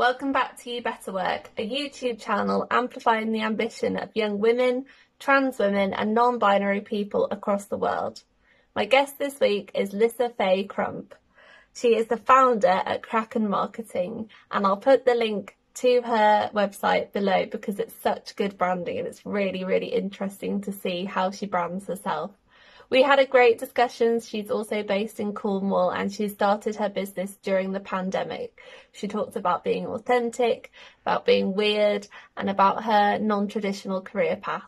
Welcome back to You Better Work, a YouTube channel amplifying the ambition of young women, trans women, and non binary people across the world. My guest this week is Lissa Fay Crump. She is the founder at Kraken Marketing, and I'll put the link to her website below because it's such good branding and it's really, really interesting to see how she brands herself. We had a great discussion. She's also based in Cornwall and she started her business during the pandemic. She talked about being authentic, about being weird, and about her non traditional career path.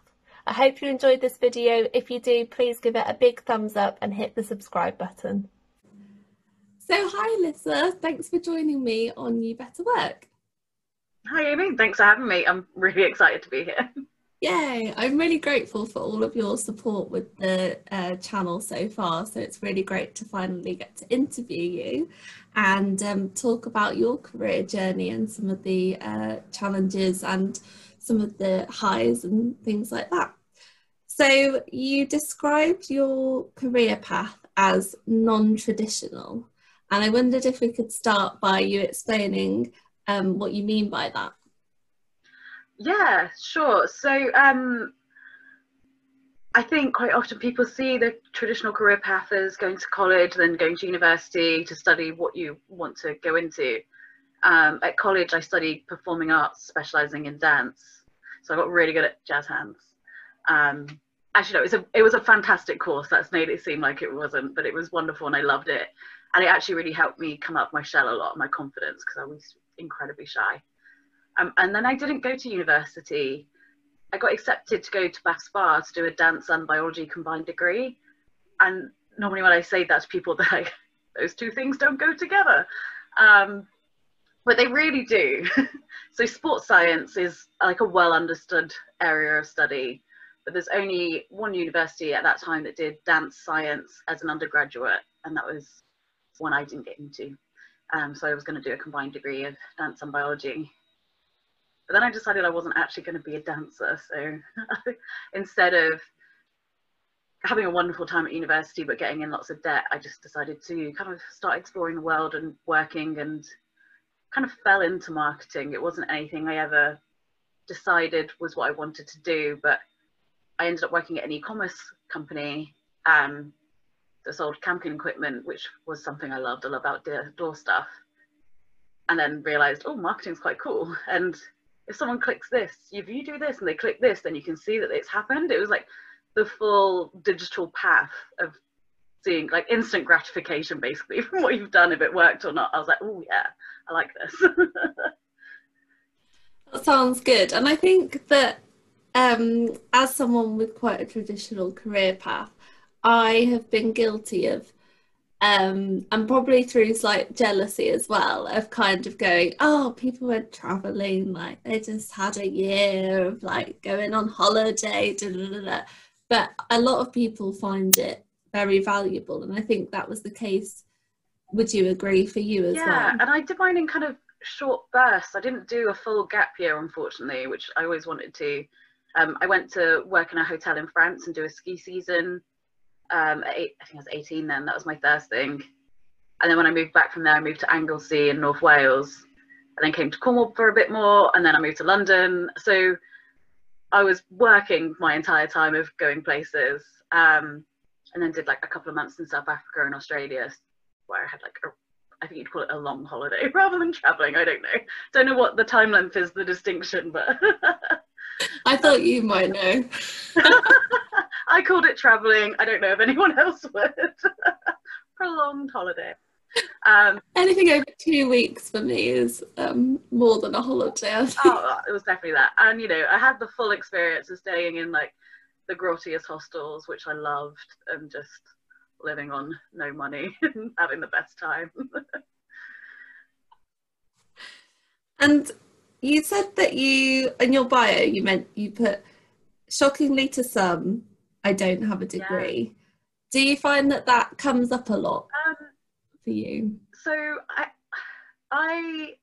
I hope you enjoyed this video. If you do, please give it a big thumbs up and hit the subscribe button. So, hi, Lissa. Thanks for joining me on You Better Work. Hi, Amy. Thanks for having me. I'm really excited to be here. Yay! I'm really grateful for all of your support with the uh, channel so far. So it's really great to finally get to interview you and um, talk about your career journey and some of the uh, challenges and some of the highs and things like that. So you described your career path as non-traditional, and I wondered if we could start by you explaining um, what you mean by that. Yeah, sure. So um, I think quite often people see the traditional career path as going to college, then going to university to study what you want to go into. Um, at college, I studied performing arts, specializing in dance. So I got really good at jazz hands. Um, actually, no, it was, a, it was a fantastic course. That's made it seem like it wasn't, but it was wonderful and I loved it. And it actually really helped me come up my shell a lot, my confidence, because I was incredibly shy. Um, and then I didn't go to university. I got accepted to go to Bath Spa to do a dance and biology combined degree. And normally when I say that to people, they're like, those two things don't go together. Um, but they really do. so sports science is like a well understood area of study. But there's only one university at that time that did dance science as an undergraduate, and that was one I didn't get into. Um, so I was going to do a combined degree of dance and biology. But then I decided I wasn't actually going to be a dancer. So instead of having a wonderful time at university but getting in lots of debt, I just decided to kind of start exploring the world and working and kind of fell into marketing. It wasn't anything I ever decided was what I wanted to do, but I ended up working at an e-commerce company um, that sold camping equipment, which was something I loved. I love outdoor stuff. And then realized, oh, marketing's quite cool. And if someone clicks this, if you do this and they click this, then you can see that it's happened. It was like the full digital path of seeing like instant gratification basically from what you've done if it worked or not. I was like, oh yeah, I like this. that sounds good. And I think that um, as someone with quite a traditional career path, I have been guilty of um, and probably through slight jealousy as well of kind of going, oh, people went traveling, like they just had a year of like going on holiday, da, da, da, but a lot of people find it very valuable, and I think that was the case. Would you agree for you as yeah, well? Yeah, and I did mine in kind of short bursts. I didn't do a full gap year, unfortunately, which I always wanted to. Um, I went to work in a hotel in France and do a ski season um, eight, I think I was 18 then. That was my first thing. And then when I moved back from there, I moved to Anglesey in North Wales, and then came to Cornwall for a bit more, and then I moved to London. So I was working my entire time of going places, um, and then did like a couple of months in South Africa and Australia, where I had like a, I think you'd call it a long holiday rather than traveling. I don't know. Don't know what the time length is the distinction, but I thought you might know. I called it traveling. I don't know if anyone else would. Prolonged holiday. Um, Anything over two weeks for me is um, more than a holiday. oh, it was definitely that. And you know, I had the full experience of staying in like the grottiest hostels, which I loved, and just living on no money and having the best time. and you said that you in your bio you meant you put shockingly to some I don't have a degree. Yeah. Do you find that that comes up a lot um, for you? So I, I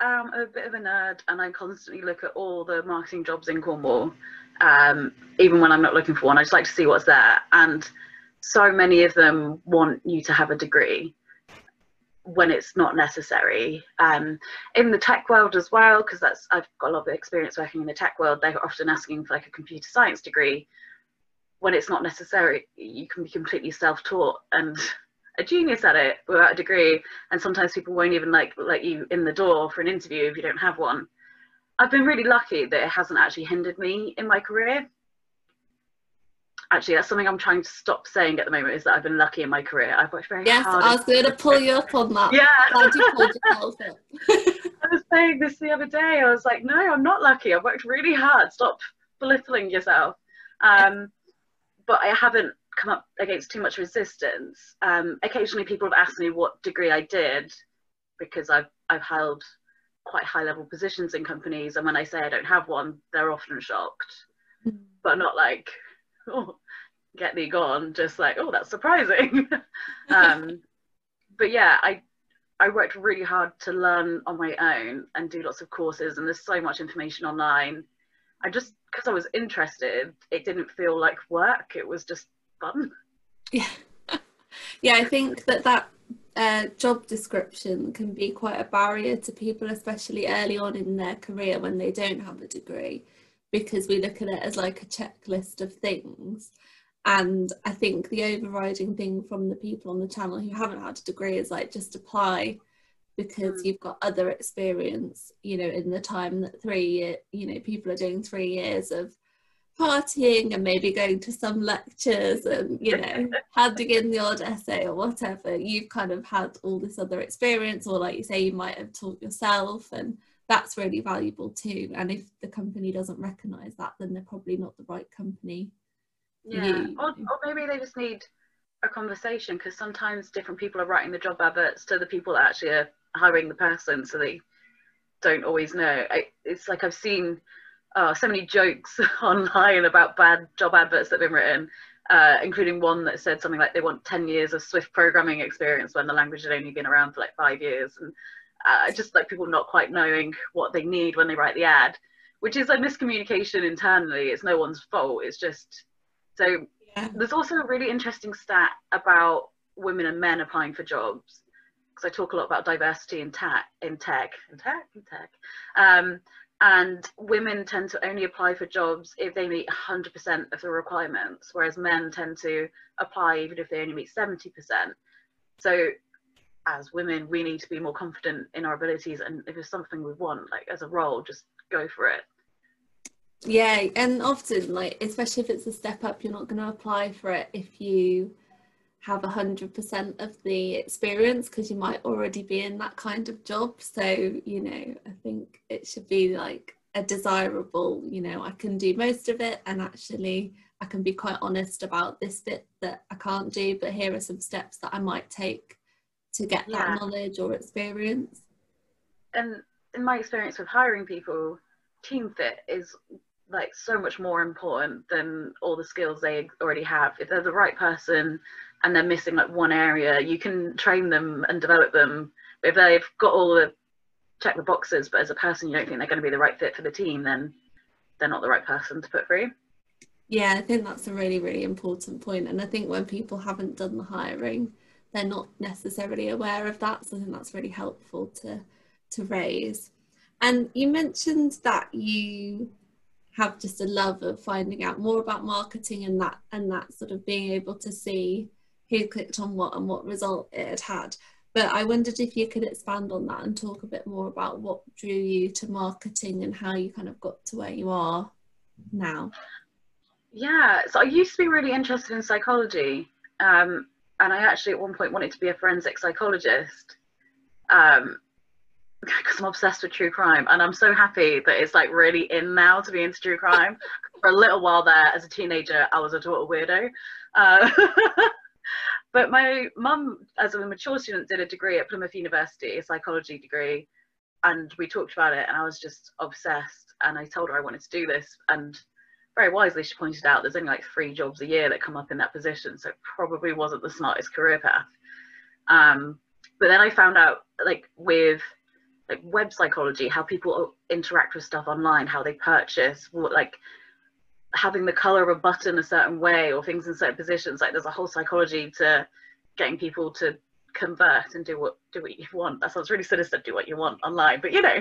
am a bit of a nerd, and I constantly look at all the marketing jobs in Cornwall. Um, even when I'm not looking for one, I just like to see what's there. And so many of them want you to have a degree. when it's not necessary. Um, in the tech world as well, because that's I've got a lot of experience working in the tech world. They're often asking for like a computer science degree. When it's not necessary, you can be completely self-taught and a genius at it without a degree. And sometimes people won't even like let you in the door for an interview if you don't have one. I've been really lucky that it hasn't actually hindered me in my career actually that's something I'm trying to stop saying at the moment is that I've been lucky in my career. I've worked very yes, hard. Yes, I was going to pull you up on that. Yeah. I was saying this the other day. I was like, no, I'm not lucky. I've worked really hard. Stop belittling yourself. Um, but I haven't come up against too much resistance. Um, occasionally people have asked me what degree I did because I've, I've held quite high level positions in companies. And when I say I don't have one, they're often shocked, mm. but not like, oh, get thee gone, just like, oh, that's surprising. um, but yeah, I I worked really hard to learn on my own and do lots of courses, and there's so much information online. I just because I was interested, it didn't feel like work. It was just fun. Yeah, yeah. I think that that uh, job description can be quite a barrier to people, especially early on in their career when they don't have a degree because we look at it as like a checklist of things. And I think the overriding thing from the people on the channel who haven't had a degree is like just apply because mm. you've got other experience, you know, in the time that three year, you know, people are doing three years of partying and maybe going to some lectures and you know handing in the odd essay or whatever you've kind of had all this other experience or like you say you might have taught yourself and that's really valuable too. And if the company doesn't recognise that, then they're probably not the right company. Yeah, or, or maybe they just need a conversation because sometimes different people are writing the job adverts to the people that actually are hiring the person, so they don't always know. I, it's like I've seen uh, so many jokes online about bad job adverts that have been written, uh, including one that said something like they want 10 years of Swift programming experience when the language had only been around for like five years. And uh, just like people not quite knowing what they need when they write the ad, which is a miscommunication internally. It's no one's fault. It's just so. Yeah. There's also a really interesting stat about women and men applying for jobs because I talk a lot about diversity in tech, in tech, in tech, in tech. Um, and women tend to only apply for jobs if they meet 100% of the requirements, whereas men tend to apply even if they only meet 70%. So as women, we need to be more confident in our abilities. And if it's something we want, like as a role, just go for it. Yeah, and often, like, especially if it's a step up, you're not going to apply for it if you have 100% of the experience because you might already be in that kind of job. So, you know, I think it should be like a desirable, you know, I can do most of it and actually I can be quite honest about this bit that I can't do, but here are some steps that I might take to get that knowledge or experience. And in my experience with hiring people, team fit is like so much more important than all the skills they already have. If they're the right person and they're missing like one area, you can train them and develop them. If they've got all the check the boxes, but as a person you don't think they're going to be the right fit for the team, then they're not the right person to put through. Yeah, I think that's a really, really important point. And I think when people haven't done the hiring, they're not necessarily aware of that. So I think that's really helpful to to raise. And you mentioned that you have just a love of finding out more about marketing and that and that sort of being able to see who clicked on what and what result it had had. But I wondered if you could expand on that and talk a bit more about what drew you to marketing and how you kind of got to where you are now. Yeah, so I used to be really interested in psychology. Um, and I actually at one point wanted to be a forensic psychologist um, because I'm obsessed with true crime, and I'm so happy that it's like really in now to be into true crime. For a little while there, as a teenager, I was a total weirdo. Uh, but my mum, as a mature student, did a degree at Plymouth University, a psychology degree, and we talked about it, and I was just obsessed. And I told her I wanted to do this, and very wisely she pointed out there's only like three jobs a year that come up in that position so it probably wasn't the smartest career path um, but then i found out like with like web psychology how people interact with stuff online how they purchase what like having the color of a button a certain way or things in certain positions like there's a whole psychology to getting people to convert and do what do what you want. That sounds really sinister. Do what you want online, but you know,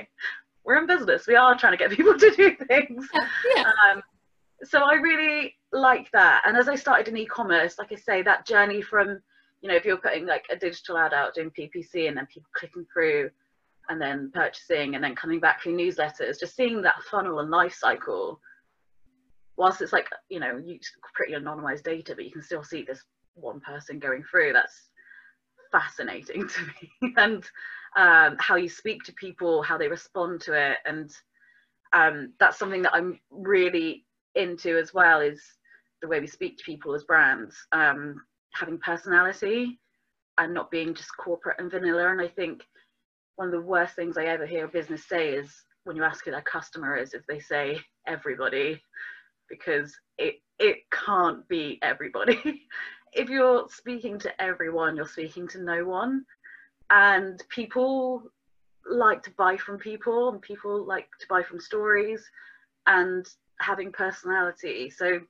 we're in business. We are trying to get people to do things. Yeah. Um, so I really like that. And as I started in e-commerce, like I say, that journey from you know if you're putting like a digital ad out doing PPC and then people clicking through and then purchasing and then coming back through newsletters, just seeing that funnel and life cycle. Whilst it's like you know you pretty anonymized data, but you can still see this one person going through. That's fascinating to me. And um, how you speak to people how they respond to it and um, that's something that i'm really into as well is the way we speak to people as brands. Um, having personality and not being just corporate and vanilla. And i think one of the worst things i ever hear a business say is when you ask who their customer is if they say everybody because it it can't be everybody if you're speaking to everyone, you're speaking to no one. And people like to buy from people, and people like to buy from stories and having personality. So,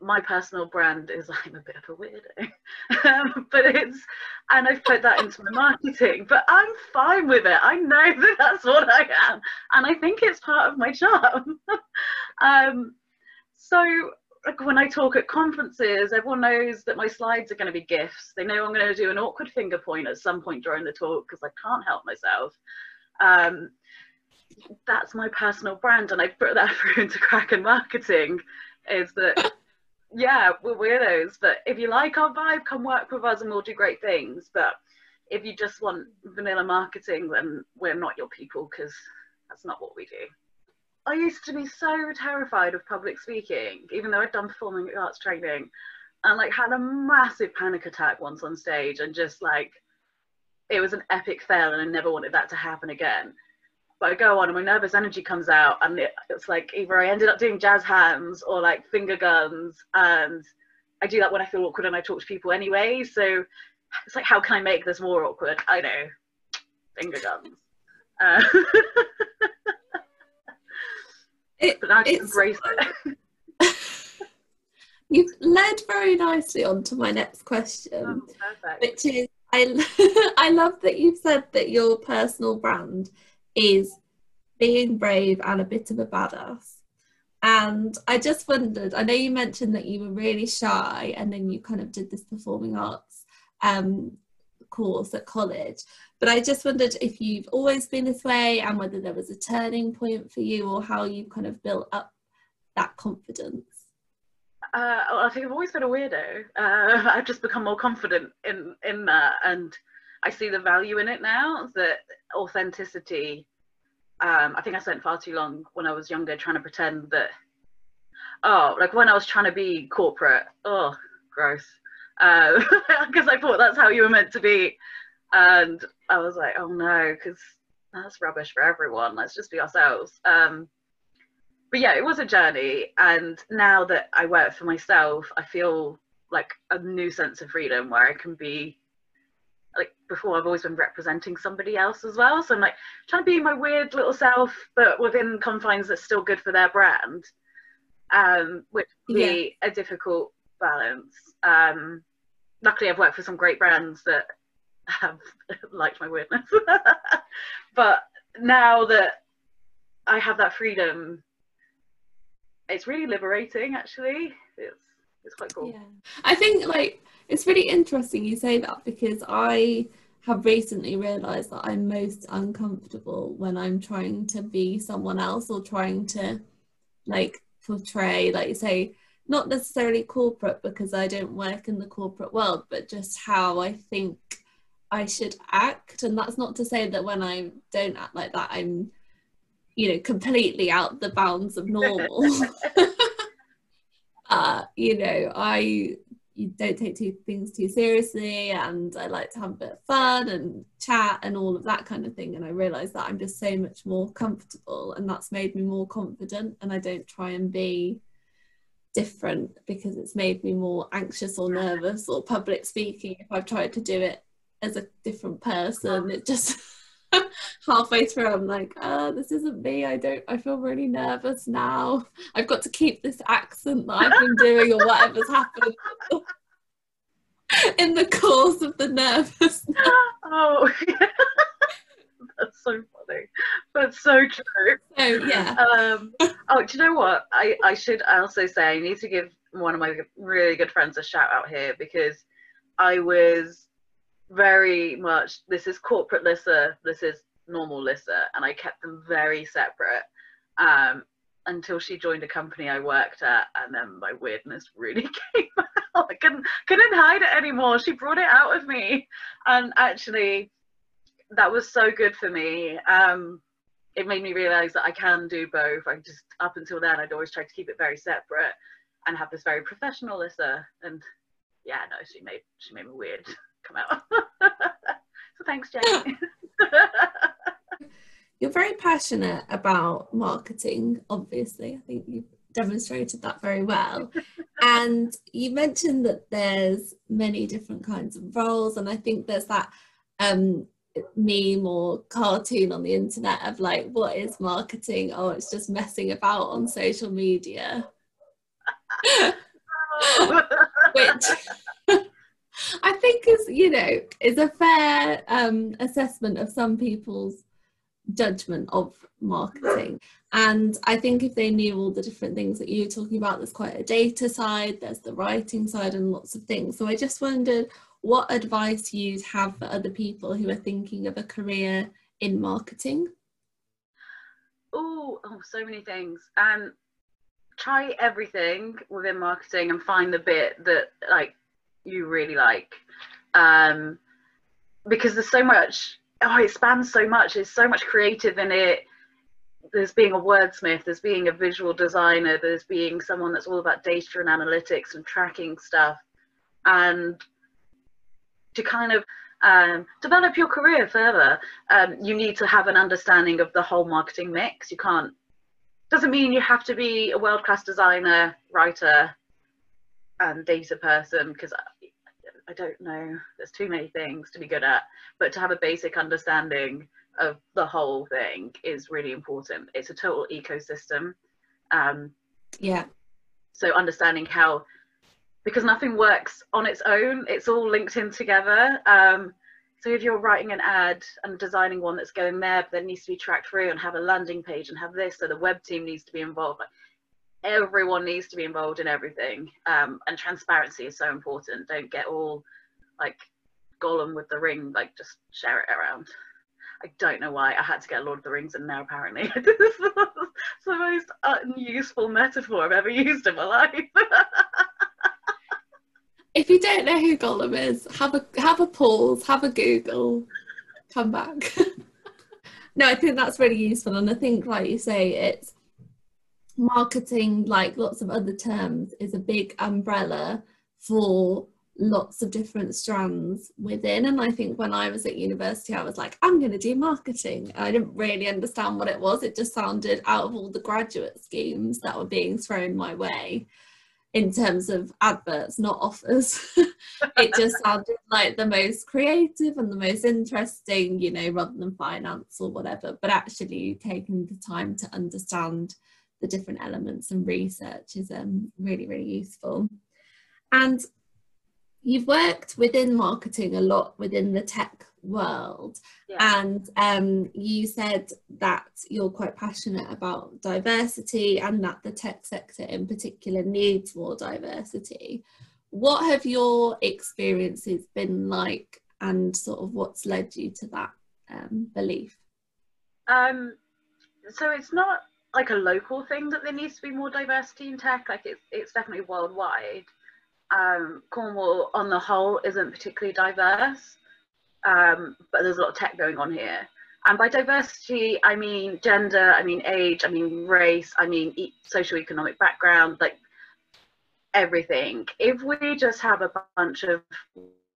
my personal brand is I'm a bit of a weirdo, um, but it's, and I've put that into my marketing, but I'm fine with it. I know that that's what I am, and I think it's part of my charm. um, so like when I talk at conferences, everyone knows that my slides are going to be GIFs. They know I'm going to do an awkward finger point at some point during the talk because I can't help myself. Um, that's my personal brand, and I put that through into Kraken Marketing. Is that yeah, we're weirdos, but if you like our vibe, come work with us and we'll do great things. But if you just want vanilla marketing, then we're not your people because that's not what we do. I used to be so terrified of public speaking, even though I'd done performing arts training, and like had a massive panic attack once on stage, and just like it was an epic fail, and I never wanted that to happen again. But I go on, and my nervous energy comes out, and it, it's like either I ended up doing jazz hands or like finger guns, and I do that when I feel awkward and I talk to people anyway. So it's like, how can I make this more awkward? I know, finger guns. Uh, It, but I just embrace it. You've led very nicely on to my next question, oh, which is I, I love that you've said that your personal brand is being brave and a bit of a badass. And I just wondered, I know you mentioned that you were really shy and then you kind of did this performing arts um, course at college. But I just wondered if you've always been this way and whether there was a turning point for you or how you kind of built up that confidence. Uh, I think I've always been a weirdo. Uh, I've just become more confident in in that, and I see the value in it now. That authenticity. Um, I think I spent far too long when I was younger trying to pretend that. Oh, like when I was trying to be corporate. Oh, gross. Because uh, I thought that's how you were meant to be and I was like, oh no, because that's rubbish for everyone. Let's just be ourselves. Um, but yeah, it was a journey, and now that I work for myself, I feel like a new sense of freedom where I can be like before I've always been representing somebody else as well. So I'm like trying to be my weird little self, but within confines that's still good for their brand. Um, which can be yeah. a difficult balance. Um, luckily I've worked for some great brands that have liked my weirdness. but now that I have that freedom, it's really liberating actually. It's it's quite cool. Yeah. I think like it's really interesting you say that because I have recently realized that I'm most uncomfortable when I'm trying to be someone else or trying to like portray like you say not necessarily corporate because I don't work in the corporate world but just how I think I should act. And that's not to say that when I don't act like that, I'm, you know, completely out the bounds of normal. uh, you know, I you don't take things too seriously and I like to have a bit of fun and chat and all of that kind of thing. And I realise that I'm just so much more comfortable and that's made me more confident and I don't try and be different because it's made me more anxious or nervous or public speaking if I've tried to do it as a different person. It just halfway through I'm like, oh, this isn't me. I don't I feel really nervous now. I've got to keep this accent that I've been doing or whatever's happened. in the course of the nervous. oh, that's so funny. That's so true. So yeah. Um, oh, do you know what? I I should also say I need to give one of my really good friends a shout out here because I was very much this is corporate Lissa, this is normal Lissa, and I kept them very separate. Um, until she joined a company I worked at, and then my weirdness really came out. I couldn't couldn't hide it anymore. She brought it out of me, and actually, that was so good for me. Um, it made me realize that I can do both. I just up until then I'd always tried to keep it very separate and have this very professional Lissa. And yeah, no, she made she made me weird come out. so thanks, Jenny. You're very passionate about marketing, obviously. I think you've demonstrated that very well. and you mentioned that there's many different kinds of roles, and I think there's that um, meme or cartoon on the internet of like, what is marketing? Oh, it's just messing about on social media. Which I think is, you know, is a fair um, assessment of some people's judgment of marketing. And I think if they knew all the different things that you're talking about, there's quite a data side, there's the writing side, and lots of things. So I just wondered what advice you'd have for other people who are thinking of a career in marketing. Oh, oh, so many things. Um, try everything within marketing and find the bit that like you really like. Um, because there's so much oh, it spans so much. There's so much creative in it. There's being a wordsmith, there's being a visual designer, there's being someone that's all about data and analytics and tracking stuff. And to kind of um, develop your career further, um, you need to have an understanding of the whole marketing mix. You can't, doesn't mean you have to be a world class designer, writer, and data person, because I don't know. There's too many things to be good at, but to have a basic understanding of the whole thing is really important. It's a total ecosystem. Um, yeah. So understanding how, because nothing works on its own, it's all linked in together. Um, so if you're writing an ad and designing one that's going there, but that needs to be tracked through and have a landing page and have this, so the web team needs to be involved. Everyone needs to be involved in everything um, and transparency is so important. Don't get all like Gollum with the ring like just share it around. I don't know why. I had to get Lord of the Rings in there apparently. It's the most unuseful metaphor I've ever used in my life. If you don't know who Gollum is have a have a pause have a Google come back. No I think that's really useful and I think like you say it's marketing, like lots of other terms, is a big umbrella for lots of different strands within. And I think when I was at university, I was like, I'm going to do marketing. I didn't really understand what it was. It just sounded out of all the graduate schemes that were being thrown my way in terms of adverts, not offers. it just sounded like the most creative and the most interesting, you know, rather than finance or whatever. But actually, taking the time to understand the different elements and research is um, really, really useful. And you've worked within marketing a lot within the tech world yeah. and um, you said that you're quite passionate about diversity and that the tech sector in particular needs more diversity what have your experiences been like and sort of what's led you to that um, belief um, so it's not like a local thing that there needs to be more diversity in tech. Like it's it's definitely worldwide. Um, Cornwall on the whole isn't particularly diverse, um, but there's a lot of tech going on here. And by diversity, I mean gender, I mean age, I mean race, I mean e- social-economic background, like everything. If we just have a bunch of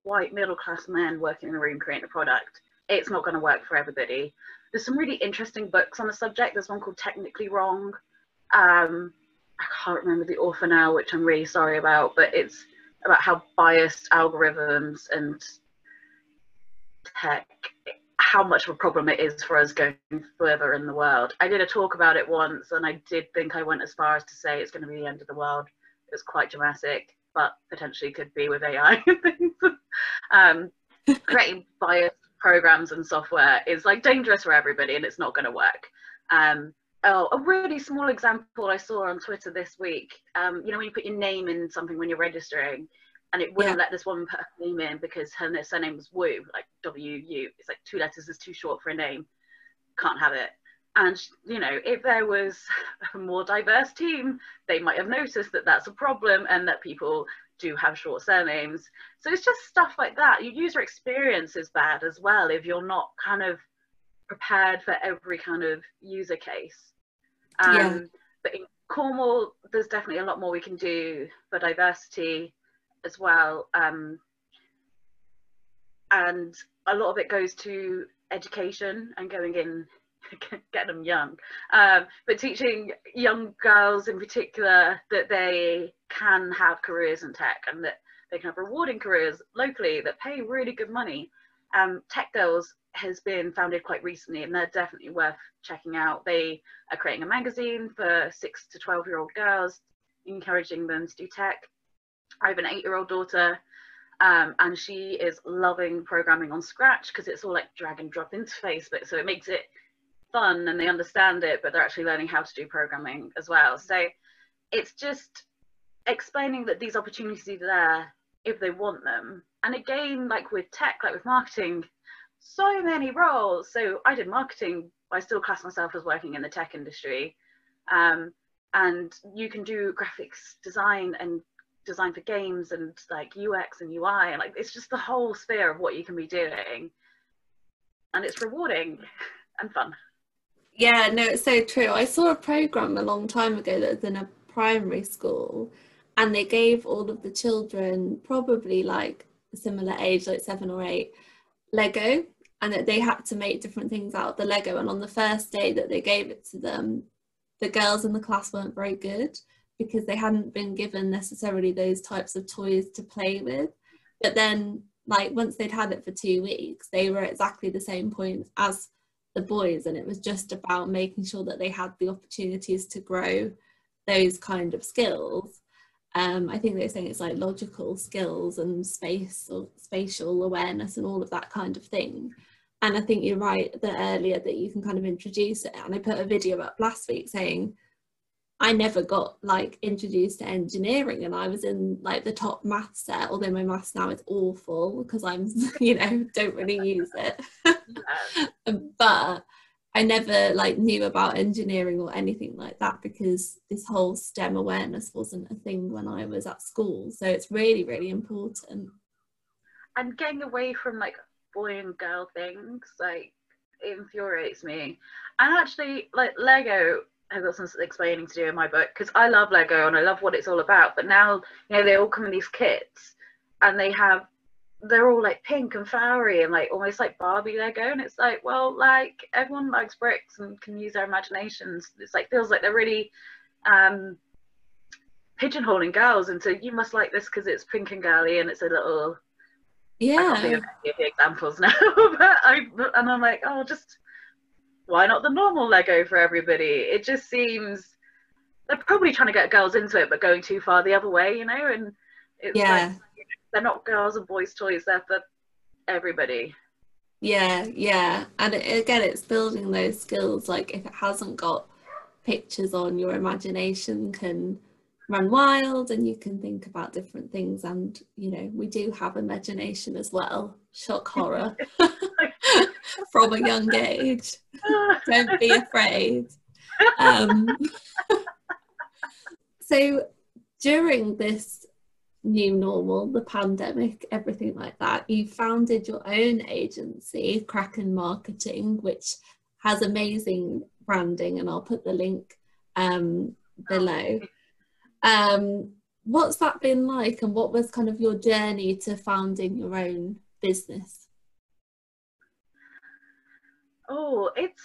white middle-class men working in a room creating a product, it's not going to work for everybody. There's some really interesting books on the subject. There's one called Technically Wrong. Um, I can't remember the author now, which I'm really sorry about, but it's about how biased algorithms and tech, how much of a problem it is for us going further in the world. I did a talk about it once, and I did think I went as far as to say it's going to be the end of the world. It was quite dramatic. but potentially could be with AI and things. um, creating biased programs and software is like dangerous for everybody and it's not going to work. Um, oh, a really small example I saw on Twitter this week. Um, you know, when you put your name in something when you're registering, and it wouldn't yeah. let this woman put her name in because her surname was Wu, like W U. It's like two letters is too short for a name. Can't have it. And you know, if there was a more diverse team, they might have noticed that that's a problem and that people do have short surnames. So it's just stuff like that. Your user experience is bad as well if you're not kind of prepared for every kind of user case. Um, yeah. But in Cornwall, there's definitely a lot more we can do for diversity as well. Um, and a lot of it goes to education and going in, get them young, um, but teaching young girls in particular that they can have careers in tech and that they can have rewarding careers locally that pay really good money. Um, tech Girls has been founded quite recently and they're definitely worth checking out. They are creating a magazine for six to 12 year old girls, encouraging them to do tech. I have an eight year old daughter um, and she is loving programming on Scratch because it's all like drag and drop interface, but so it makes it fun and they understand it, but they're actually learning how to do programming as well. So it's just explaining that these opportunities are there if they want them. And again, like with tech, like with marketing, so many roles. So I did marketing, I still class myself as working in the tech industry. Um, and you can do graphics design and design for games and like UX and UI and like it's just the whole sphere of what you can be doing. And it's rewarding and fun. Yeah, no, it's so true. I saw a program a long time ago that was in a primary school and they gave all of the children probably like a similar age, like seven or eight, Lego and that they had to make different things out of the Lego. And on the first day that they gave it to them, the girls in the class weren't very good because they hadn't been given necessarily those types of toys to play with. But then, like, once they'd had it for two weeks, they were exactly the same point as the boys. And it was just about making sure that they had the opportunities to grow those kind of skills. Um, I think they're saying it's like logical skills and space or spatial awareness and all of that kind of thing. And I think you're right that earlier that you can kind of introduce it. And I put a video up last week saying I never got like introduced to engineering and I was in like the top math set, although my maths now is awful because I'm, you know, don't really use it. Um, but I never like knew about engineering or anything like that because this whole STEM awareness wasn't a thing when I was at school. So it's really, really important. And getting away from like boy and girl things, like infuriates me. And actually, like Lego has got some explaining to do in my book because I love Lego and I love what it's all about. But now, you know, they all come in these kits and they have they're all like pink and flowery and like almost like Barbie Lego, and it's like, well, like everyone likes bricks and can use their imaginations. It's like feels like they're really um, pigeonholing girls, and so you must like this because it's pink and girly and it's a little. Yeah. I can't think of the examples now, but I and I'm like, oh, just why not the normal Lego for everybody? It just seems they're probably trying to get girls into it, but going too far the other way, you know, and it's yeah. like they're not girls and boys toys they're for everybody. Yeah yeah. And again it's building those skills. Like if it hasn't got pictures on your imagination can run wild and you can think about different things. And you know we do have imagination as well. Shock horror. From a young age. Don't be afraid. Um, so during this new normal, the pandemic, everything like that, you founded your own agency, Kraken Marketing, which has amazing branding, and I'll put the link um, below. Um, what's that been like, and what was kind of your journey to founding your own business? Oh, it's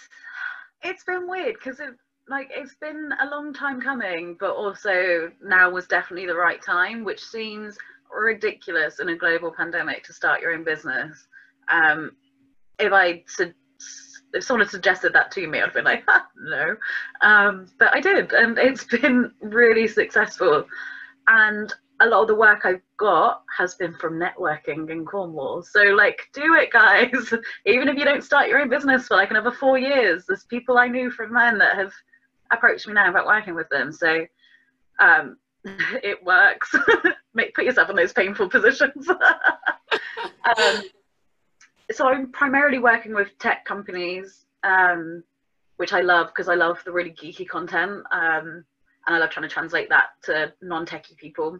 it's been weird because it like it's been a long time coming, but also now was definitely the right time, which seems ridiculous in a global pandemic to start your own business. Um, if I su- if someone had suggested that to me, I'd been like, no. Um, but I did, and it's been really successful. And a lot of the work I've got has been from networking in Cornwall. So like do it guys. Even if you don't start your own business for like another four years, there's people I knew from then that have approached me now about working with them. So um, it works. Make put yourself in those painful positions. um, so I'm primarily working with tech companies, um, which I love because I love the really geeky content. Um, and I love trying to translate that to non-techie people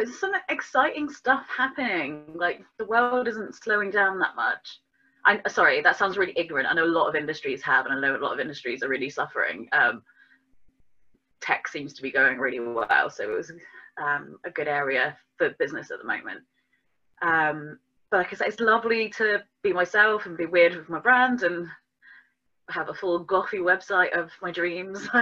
but there's some exciting stuff happening. Like the world isn't slowing down that much. I'm sorry, that sounds really ignorant. I know a lot of industries have, and I know a lot of industries are really suffering. Um, tech seems to be going really well, so it was um, a good area for business at the moment. Um, but like I said, it's lovely to be myself and be weird with my brand and have a full gothy website of my dreams.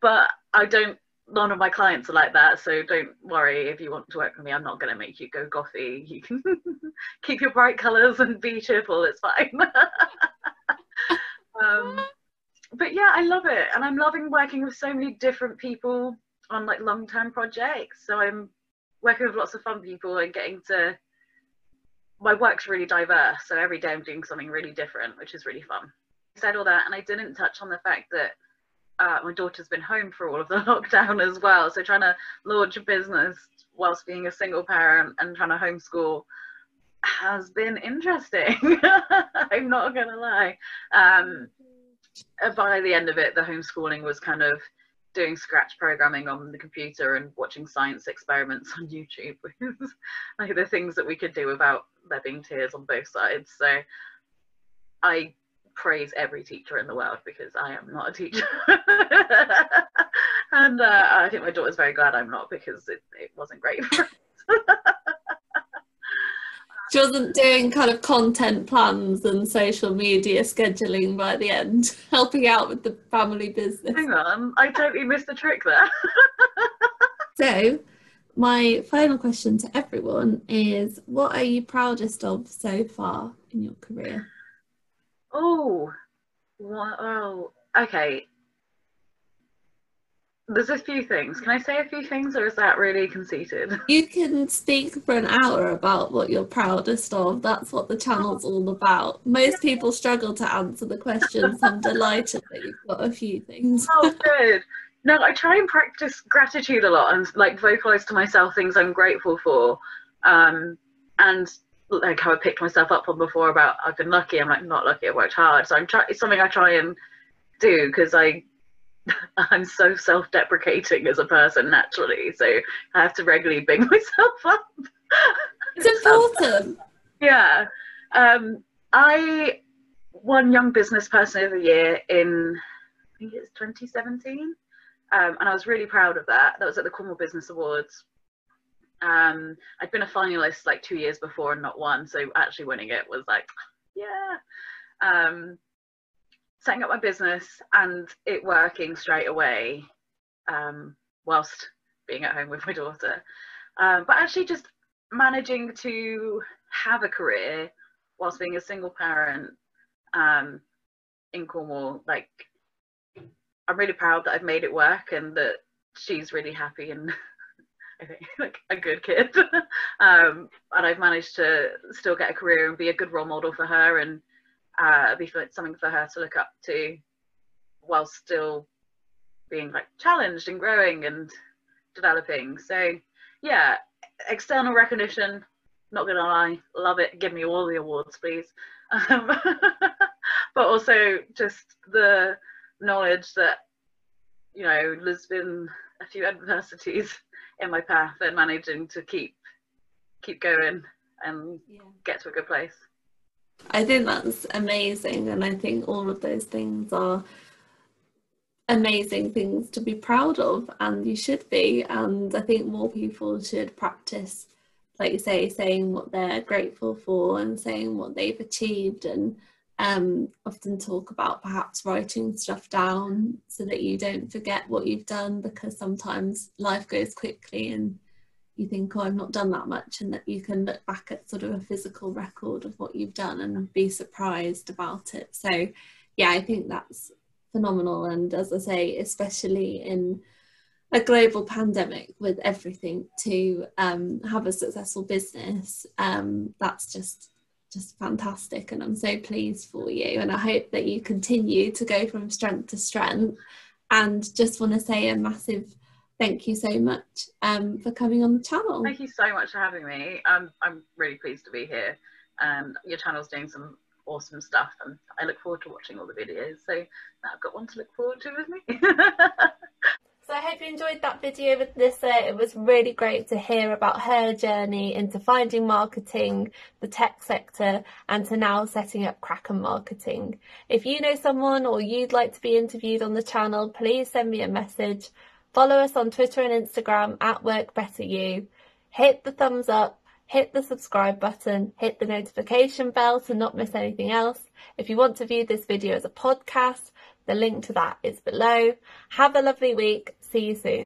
But I don't none of my clients are like that so don't worry if you want to work with me i'm not going to make you go gothy. You can keep your bright colors and be cheerful it's fine. Um, but yeah i love it and i'm loving working with so many different people on like long-term projects so i'm working with lots of fun people and getting to my work's really diverse so every day i'm doing something really different which is really fun. I said all that and i didn't touch on the fact that uh, my daughter's been home for all of the lockdown as well. So trying to launch a business whilst being a single parent and trying to homeschool has been interesting. I'm not gonna lie. Um, uh, by the end of it, the homeschooling was kind of doing scratch programming on the computer and watching science experiments on YouTube, like the things that we could do without there being tears on both sides. So I praise every teacher in the world because I am not a teacher. and uh, I think my daughter's very glad I'm not because it, it wasn't great she wasn't doing kind of content plans and social media scheduling by the end, helping out with the family business. Hang on, I totally missed the trick there. so, my final question to everyone is what are you proudest of so far in your career? Oh, wow. Okay. There's a few things. Can I say a few things, or is that really conceited? You can speak for an hour about what you're proudest of. That's what the channel's all about. Most people struggle to answer the questions. I'm delighted that you've got a few things. Oh, good. No, I try and practice gratitude a lot and like vocalize to myself things I'm grateful for. Um, and like how I picked myself up on before about I've been lucky. I'm like not lucky. I worked hard. So I'm trying. It's something I try and do because I I'm so self-deprecating as a person naturally. So I have to regularly big myself up. It's important. yeah. Um, I won Young Business Person of the Year in I think it's 2017, um, and I was really proud of that. That was at the Cornwall Business Awards um, I'd been a finalist like two years before and not won, so actually winning it was like, yeah. Um, setting up my business and it working straight away um, whilst being at home with my daughter. Um, but actually, just managing to have a career whilst being a single parent um, in Cornwall, like, I'm really proud that I've made it work and that she's really happy and Like a good kid, um, and I've managed to still get a career and be a good role model for her and uh, be something for her to look up to, while still being like challenged and growing and developing. So yeah, external recognition. Not gonna lie, love it. Give me all the awards, please. Um, but also just the knowledge that you know there's been a few adversities in my path and managing to keep keep going and yeah. get to a good place. I think that's amazing, and I think all of those things are amazing things to be proud of, and you should be. And I think more people should practice, like you say, saying what they're grateful for and saying what they've achieved, and um, often talk about perhaps writing stuff down so that you don't forget what you've done because sometimes life goes quickly and you think, oh, I've not done that much, and that you can look back at sort of a physical record of what you've done and be surprised about it. So, yeah, I think that's phenomenal. And as I say, especially in a global pandemic with everything to um, have a successful business um, that's just just fantastic and i'm so pleased for you and i hope that you continue to go from strength to strength. And just want to say a massive thank you so much um, for coming on the channel. Thank you so much for having me. Um, i'm really pleased to be here. And your channel's doing some awesome stuff and i look forward to watching all the videos. So now i've got one to look forward to with me So I hope you enjoyed that video with Lisa. It was really great to hear about her journey into finding marketing, the tech sector, and to now setting up Kraken Marketing. If you know someone or you'd like to be interviewed on the channel, please send me a message. Follow us on Twitter and Instagram at WorkBetterYou. Hit the thumbs up, hit the subscribe button, hit the notification bell to not miss anything else. If you want to view this video as a podcast, the link to that is below. Have a lovely week. See you soon.